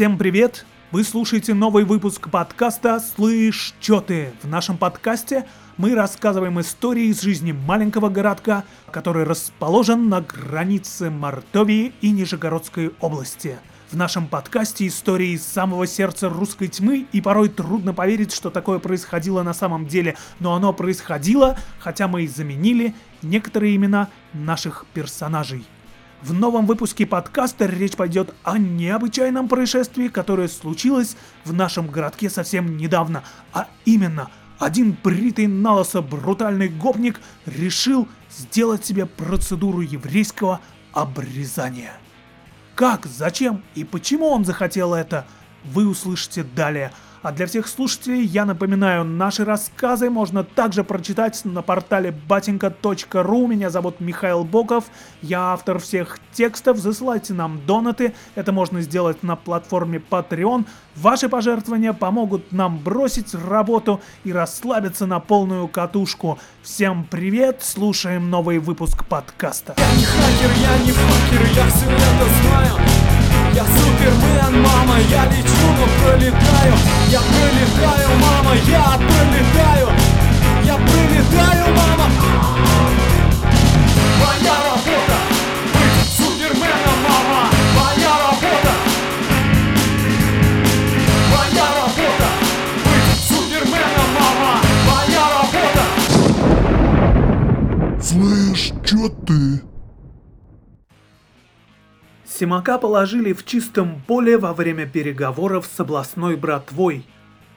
Всем привет! Вы слушаете новый выпуск подкаста «Слышь, чё ты?». В нашем подкасте мы рассказываем истории из жизни маленького городка, который расположен на границе Мордовии и Нижегородской области. В нашем подкасте истории из самого сердца русской тьмы, и порой трудно поверить, что такое происходило на самом деле, но оно происходило, хотя мы и заменили некоторые имена наших персонажей. В новом выпуске подкаста речь пойдет о необычайном происшествии, которое случилось в нашем городке совсем недавно, а именно один бритый налысо брутальный гопник решил сделать себе процедуру еврейского обрезания. Как, зачем и почему он захотел это, вы услышите далее – а для всех слушателей я напоминаю, наши рассказы можно также прочитать на портале batinka.ru. Меня зовут Михаил Боков, я автор всех текстов. Засылайте нам донаты, это можно сделать на платформе Patreon. Ваши пожертвования помогут нам бросить работу и расслабиться на полную катушку. Всем привет, слушаем новый выпуск подкаста. Я не хакер, я не факер, я все это знаю. Я супермен, мама, я лечу, но пролетаю. Я пролетаю, мама, я пролетаю Симака положили в чистом поле во время переговоров с областной братвой.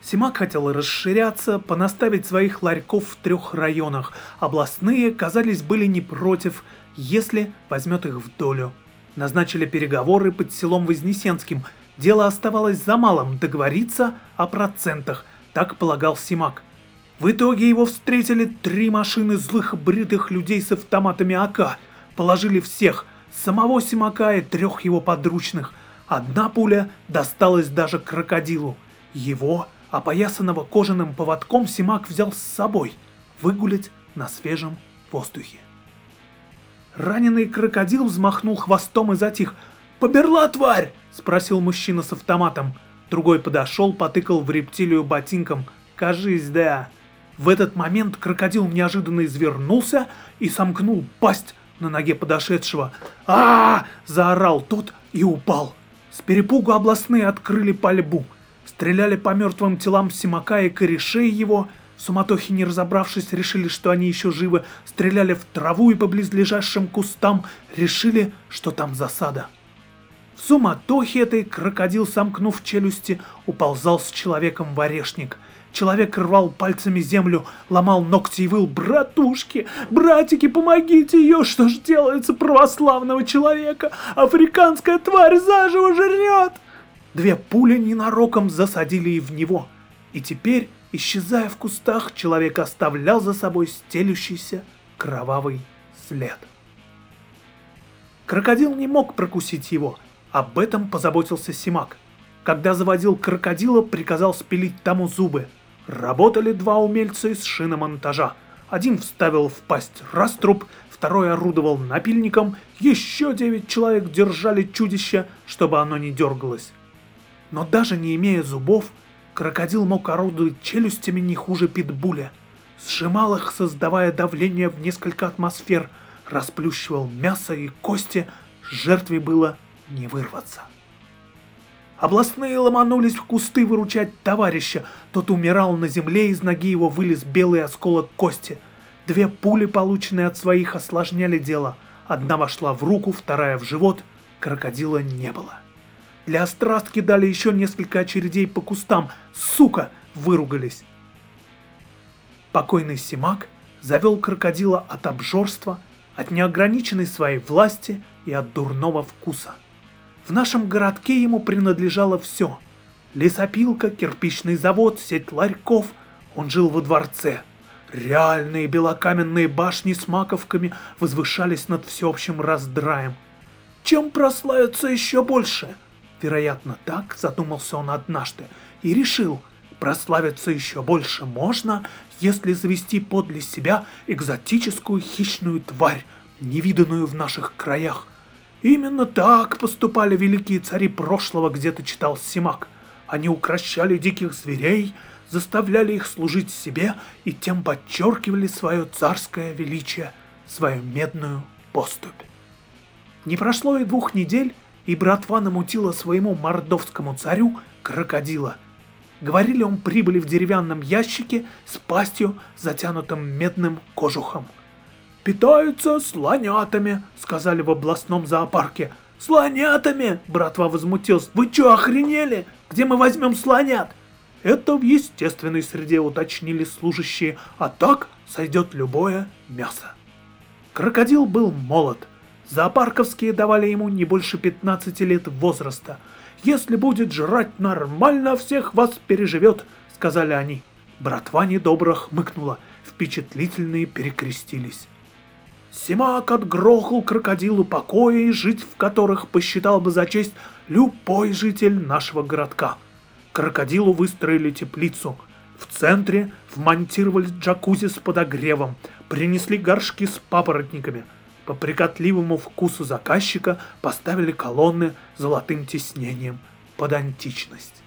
Симак хотел расширяться, понаставить своих ларьков в трех районах. Областные, казались, были не против, если возьмет их в долю. Назначили переговоры под селом Вознесенским. Дело оставалось за малым договориться о процентах, так полагал Симак. В итоге его встретили три машины злых бритых людей с автоматами АК. Положили всех – самого Симака и трех его подручных. Одна пуля досталась даже крокодилу. Его, опоясанного кожаным поводком, Симак взял с собой выгулять на свежем воздухе. Раненый крокодил взмахнул хвостом и затих. «Поберла, тварь!» – спросил мужчина с автоматом. Другой подошел, потыкал в рептилию ботинком. «Кажись, да». В этот момент крокодил неожиданно извернулся и сомкнул пасть на ноге подошедшего. а, заорал тот и упал. С перепугу областные открыли пальбу. Стреляли по мертвым телам Симака и корешей его. В суматохе не разобравшись, решили, что они еще живы. Стреляли в траву и по близлежащим кустам. Решили, что там засада. В суматохе этой крокодил, сомкнув челюсти, уползал с человеком в орешник – Человек рвал пальцами землю, ломал ногти и выл «Братушки! Братики, помогите ее! Что ж делается православного человека? Африканская тварь заживо жрет!» Две пули ненароком засадили и в него. И теперь, исчезая в кустах, человек оставлял за собой стелющийся кровавый след. Крокодил не мог прокусить его. Об этом позаботился Симак. Когда заводил крокодила, приказал спилить тому зубы – Работали два умельца из шиномонтажа. Один вставил в пасть раструб, второй орудовал напильником, еще девять человек держали чудище, чтобы оно не дергалось. Но даже не имея зубов, крокодил мог орудовать челюстями не хуже питбуля. Сжимал их, создавая давление в несколько атмосфер, расплющивал мясо и кости, жертве было не вырваться. Областные ломанулись в кусты выручать товарища. Тот умирал на земле, из ноги его вылез белый осколок кости. Две пули, полученные от своих, осложняли дело. Одна вошла в руку, вторая в живот. Крокодила не было. Для острастки дали еще несколько очередей по кустам. Сука! Выругались. Покойный Симак завел крокодила от обжорства, от неограниченной своей власти и от дурного вкуса. В нашем городке ему принадлежало все. Лесопилка, кирпичный завод, сеть ларьков. Он жил во дворце. Реальные белокаменные башни с маковками возвышались над всеобщим раздраем. Чем прославиться еще больше? Вероятно, так задумался он однажды и решил, прославиться еще больше можно, если завести подле себя экзотическую хищную тварь, невиданную в наших краях. Именно так поступали великие цари прошлого, где-то читал Симак. Они укращали диких зверей, заставляли их служить себе и тем подчеркивали свое царское величие, свою медную поступь. Не прошло и двух недель, и братва намутила своему мордовскому царю крокодила. Говорили, он прибыли в деревянном ящике с пастью, затянутым медным кожухом. «Питаются слонятами», — сказали в областном зоопарке. «Слонятами!» — братва возмутился. «Вы что, охренели? Где мы возьмем слонят?» Это в естественной среде уточнили служащие, а так сойдет любое мясо. Крокодил был молод. Зоопарковские давали ему не больше 15 лет возраста. «Если будет жрать нормально, всех вас переживет», — сказали они. Братва недобро хмыкнула, впечатлительные перекрестились. Симак отгрохал крокодилу покоя и жить в которых посчитал бы за честь любой житель нашего городка. Крокодилу выстроили теплицу. В центре вмонтировали джакузи с подогревом, принесли горшки с папоротниками. По прикотливому вкусу заказчика поставили колонны золотым тиснением под античность.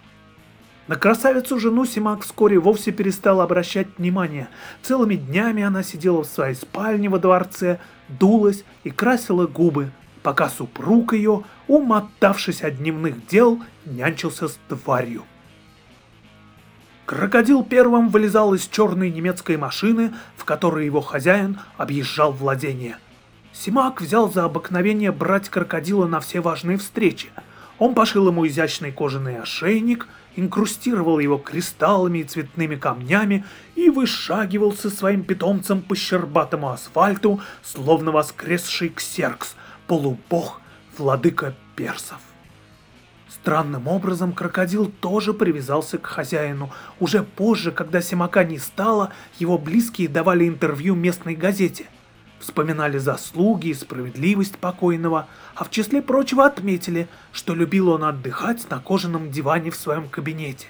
На красавицу жену Симак вскоре вовсе перестала обращать внимание. Целыми днями она сидела в своей спальне во дворце, дулась и красила губы, пока супруг ее, умотавшись от дневных дел, нянчился с тварью. Крокодил первым вылезал из черной немецкой машины, в которой его хозяин объезжал владение. Симак взял за обыкновение брать крокодила на все важные встречи. Он пошил ему изящный кожаный ошейник, инкрустировал его кристаллами и цветными камнями и вышагивал со своим питомцем по щербатому асфальту, словно воскресший ксеркс, полубог, владыка персов. Странным образом крокодил тоже привязался к хозяину. Уже позже, когда Симака не стало, его близкие давали интервью местной газете. Вспоминали заслуги и справедливость покойного, а в числе прочего отметили, что любил он отдыхать на кожаном диване в своем кабинете.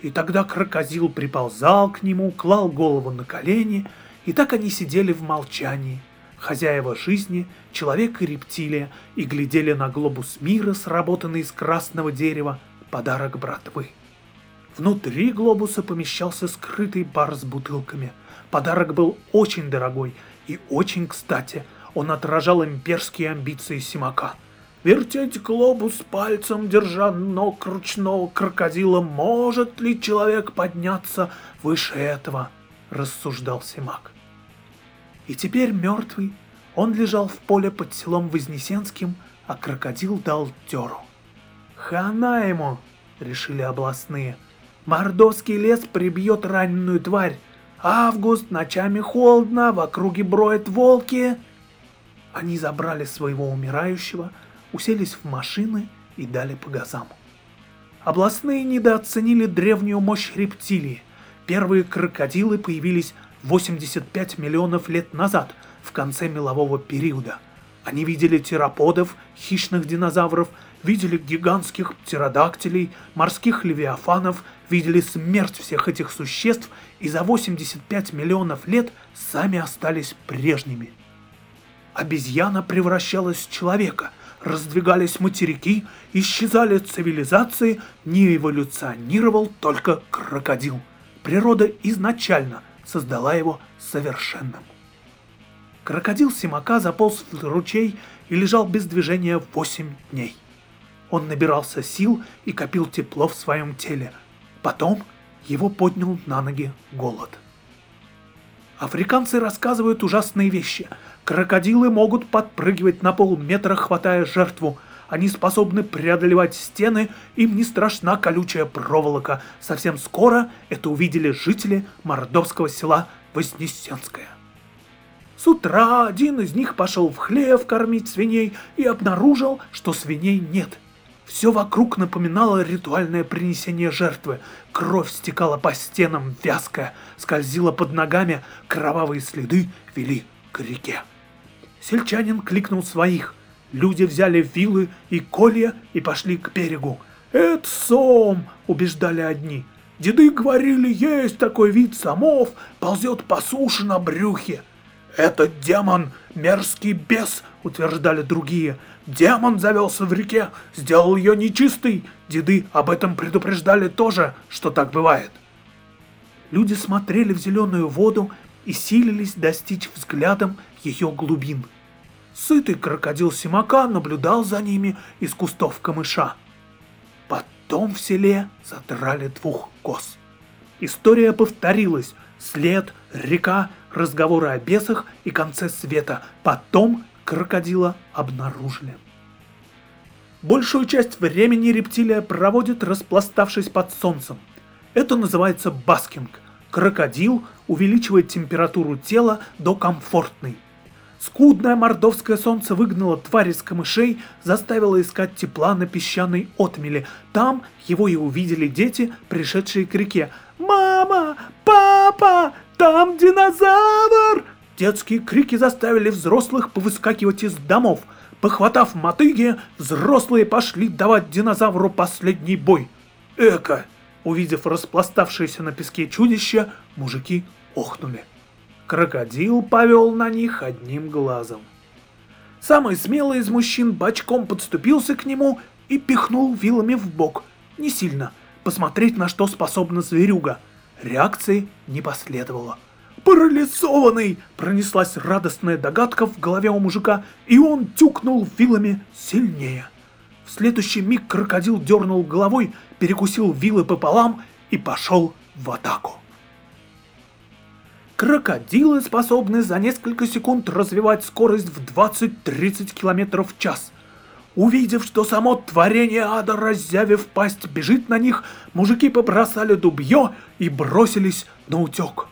И тогда крокодил приползал к нему, клал голову на колени, и так они сидели в молчании – хозяева жизни, человек и рептилия, и глядели на глобус мира, сработанный из красного дерева, подарок братвы. Внутри глобуса помещался скрытый бар с бутылками. Подарок был очень дорогой и очень кстати. Он отражал имперские амбиции Симака. Вертеть глобус пальцем, держа ног ручного крокодила, может ли человек подняться выше этого, рассуждал Симак. И теперь мертвый, он лежал в поле под селом Вознесенским, а крокодил дал дёру. «Хана ему!» — решили областные. «Мордовский лес прибьет раненую тварь. Август, ночами холодно, в округе броют волки». Они забрали своего умирающего, уселись в машины и дали по газам. Областные недооценили древнюю мощь рептилии. Первые крокодилы появились 85 миллионов лет назад, в конце мелового периода. Они видели тераподов, хищных динозавров, видели гигантских птеродактилей, морских левиафанов, видели смерть всех этих существ и за 85 миллионов лет сами остались прежними. Обезьяна превращалась в человека, раздвигались материки, исчезали цивилизации, не эволюционировал только крокодил. Природа изначально – создала его совершенным. Крокодил Симака заполз в ручей и лежал без движения восемь дней. Он набирался сил и копил тепло в своем теле. Потом его поднял на ноги голод. Африканцы рассказывают ужасные вещи. Крокодилы могут подпрыгивать на полметра, хватая жертву – они способны преодолевать стены, им не страшна колючая проволока. Совсем скоро это увидели жители мордовского села Вознесенское. С утра один из них пошел в хлев кормить свиней и обнаружил, что свиней нет. Все вокруг напоминало ритуальное принесение жертвы. Кровь стекала по стенам, вязкая, скользила под ногами, кровавые следы вели к реке. Сельчанин кликнул своих – Люди взяли вилы и колья и пошли к берегу. «Это сом!» – убеждали одни. «Деды говорили, есть такой вид самов, ползет по суше на брюхе». «Это демон, мерзкий бес!» — утверждали другие. «Демон завелся в реке, сделал ее нечистой!» Деды об этом предупреждали тоже, что так бывает. Люди смотрели в зеленую воду и силились достичь взглядом ее глубин. Сытый крокодил Симака наблюдал за ними из кустов камыша. Потом в селе задрали двух коз. История повторилась. След, река, разговоры о бесах и конце света. Потом крокодила обнаружили. Большую часть времени рептилия проводит, распластавшись под солнцем. Это называется баскинг. Крокодил увеличивает температуру тела до комфортной. Скудное мордовское солнце выгнало тварь из камышей, заставило искать тепла на песчаной отмеле. Там его и увидели дети, пришедшие к реке. «Мама! Папа! Там динозавр!» Детские крики заставили взрослых повыскакивать из домов. Похватав мотыги, взрослые пошли давать динозавру последний бой. Эка! Увидев распластавшееся на песке чудище, мужики охнули. Крокодил повел на них одним глазом. Самый смелый из мужчин бочком подступился к нему и пихнул вилами в бок. Не сильно. Посмотреть, на что способна зверюга. Реакции не последовало. «Парализованный!» — пронеслась радостная догадка в голове у мужика, и он тюкнул вилами сильнее. В следующий миг крокодил дернул головой, перекусил вилы пополам и пошел в атаку. Крокодилы способны за несколько секунд развивать скорость в 20-30 км в час. Увидев, что само творение ада, разъявив пасть, бежит на них, мужики побросали дубье и бросились на утек.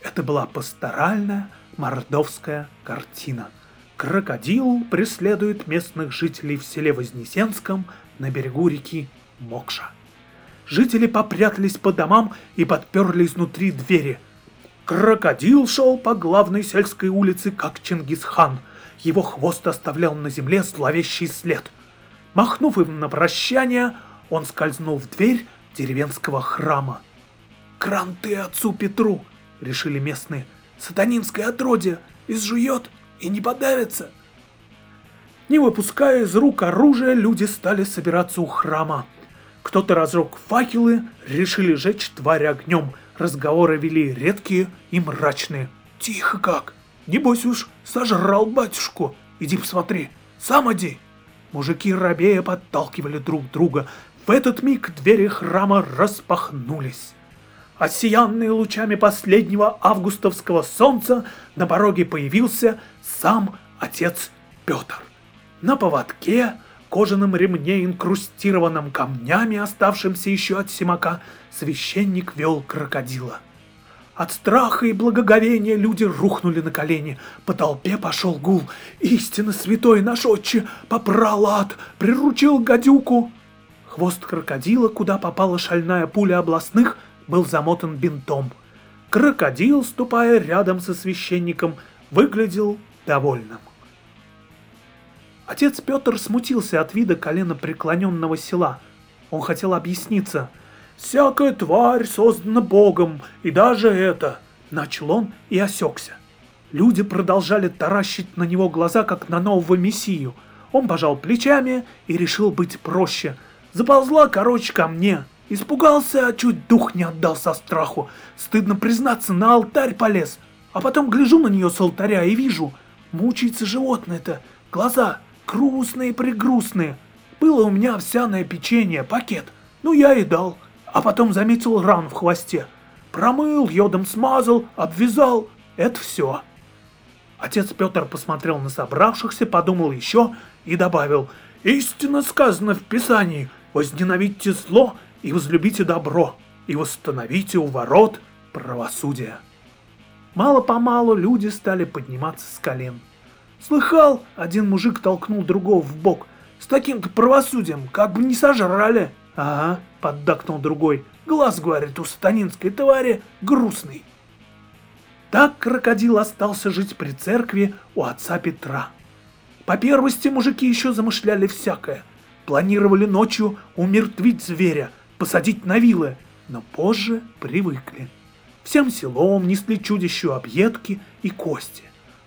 Это была пасторальная мордовская картина. Крокодил преследует местных жителей в селе Вознесенском на берегу реки Мокша. Жители попрятались по домам и подперли изнутри двери. Крокодил шел по главной сельской улице, как Чингисхан. Его хвост оставлял на земле зловещий след. Махнув им на прощание, он скользнул в дверь деревенского храма. «Кранты отцу Петру!» — решили местные. «Сатанинское отродье изжует и не подавится!» Не выпуская из рук оружия, люди стали собираться у храма. Кто-то разжег факелы, решили жечь тварь огнем. Разговоры вели редкие и мрачные. «Тихо как! Небось уж сожрал батюшку! Иди посмотри! Сам иди!» Мужики рабея подталкивали друг друга. В этот миг двери храма распахнулись. Осиянный лучами последнего августовского солнца на пороге появился сам отец Петр. На поводке, кожаном ремне, инкрустированном камнями, оставшимся еще от Симака, священник вел крокодила. От страха и благоговения люди рухнули на колени. По толпе пошел гул. Истинно святой наш отче попрал ад, приручил гадюку. Хвост крокодила, куда попала шальная пуля областных, был замотан бинтом. Крокодил, ступая рядом со священником, выглядел довольным. Отец Петр смутился от вида колена преклоненного села. Он хотел объясниться. «Всякая тварь создана Богом, и даже это...» Начал он и осекся. Люди продолжали таращить на него глаза, как на нового мессию. Он пожал плечами и решил быть проще. Заползла, короче, ко мне. Испугался, а чуть дух не отдал со страху. Стыдно признаться, на алтарь полез. А потом гляжу на нее с алтаря и вижу, мучается животное-то. Глаза грустные-прегрустные. Было у меня овсяное печенье, пакет. Ну, я и дал. А потом заметил ран в хвосте. Промыл, йодом смазал, обвязал. Это все. Отец Петр посмотрел на собравшихся, подумал еще и добавил. Истинно сказано в Писании, возненавидьте зло и возлюбите добро, и восстановите у ворот правосудие. Мало-помалу люди стали подниматься с колен. Слыхал, один мужик толкнул другого в бок. С таким-то правосудием, как бы не сожрали. Ага, поддакнул другой. Глаз, говорит, у сатанинской твари грустный. Так крокодил остался жить при церкви у отца Петра. По первости мужики еще замышляли всякое. Планировали ночью умертвить зверя, посадить на вилы, но позже привыкли. Всем селом несли чудищу объедки и кости.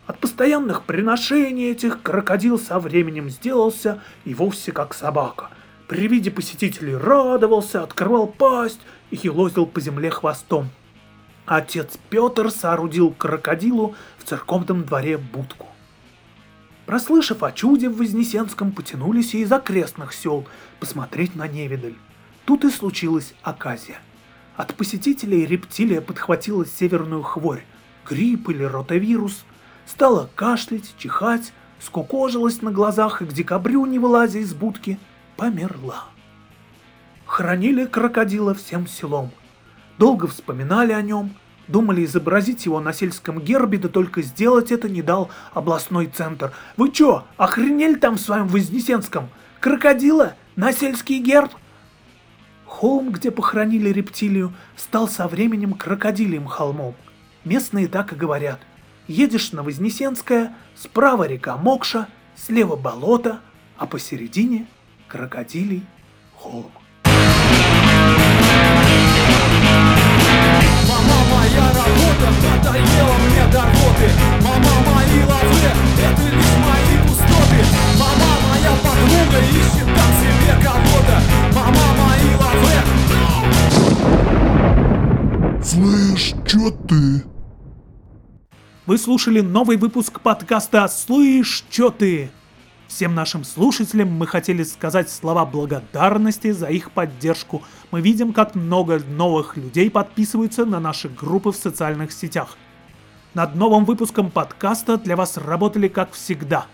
От постоянных приношений этих крокодил со временем сделался и вовсе как собака. При виде посетителей радовался, открывал пасть и елозил по земле хвостом. Отец Петр соорудил крокодилу в церковном дворе будку. Прослышав о чуде в Вознесенском, потянулись и из окрестных сел посмотреть на невидаль. Тут и случилась оказия. От посетителей рептилия подхватила северную хворь, грипп или ротавирус, стала кашлять, чихать, скукожилась на глазах и к декабрю, не вылазя из будки, померла. Хранили крокодила всем селом. Долго вспоминали о нем, думали изобразить его на сельском гербе, да только сделать это не дал областной центр. Вы чё, охренели там в своем Вознесенском? Крокодила? На сельский герб? Холм, где похоронили рептилию, стал со временем крокодилием холмом. Местные так и говорят. Едешь на Вознесенское, справа река Мокша, слева болото, а посередине крокодилий холм. Мама моя работа надоела мне до рвоты Мама мои лавы, это лишь мои пустоты Мама моя подруга ищет там себе кого-то Мама мои лавы Слышь, чё ты? Вы слушали новый выпуск подкаста «Слышь, чё ты?». Всем нашим слушателям мы хотели сказать слова благодарности за их поддержку. Мы видим, как много новых людей подписываются на наши группы в социальных сетях. Над новым выпуском подкаста для вас работали, как всегда,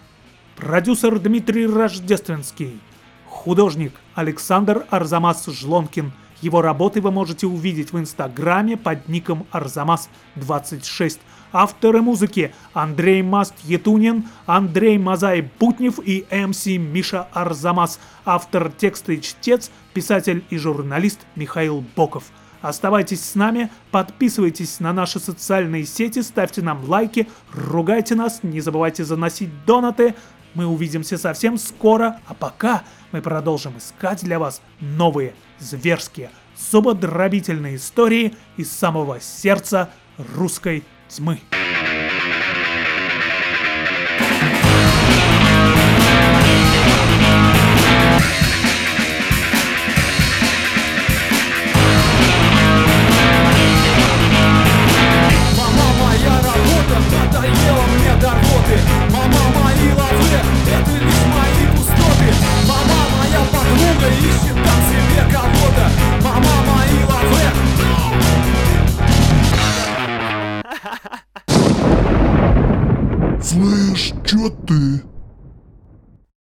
продюсер Дмитрий Рождественский, художник Александр Арзамас Жлонкин. Его работы вы можете увидеть в инстаграме под ником Арзамас26. Авторы музыки Андрей Маст Етунин, Андрей Мазай Путнев и МС Миша Арзамас. Автор текста и чтец, писатель и журналист Михаил Боков. Оставайтесь с нами, подписывайтесь на наши социальные сети, ставьте нам лайки, ругайте нас, не забывайте заносить донаты. Мы увидимся совсем скоро, а пока мы продолжим искать для вас новые зверские, зубодробительные истории из самого сердца русской тьмы.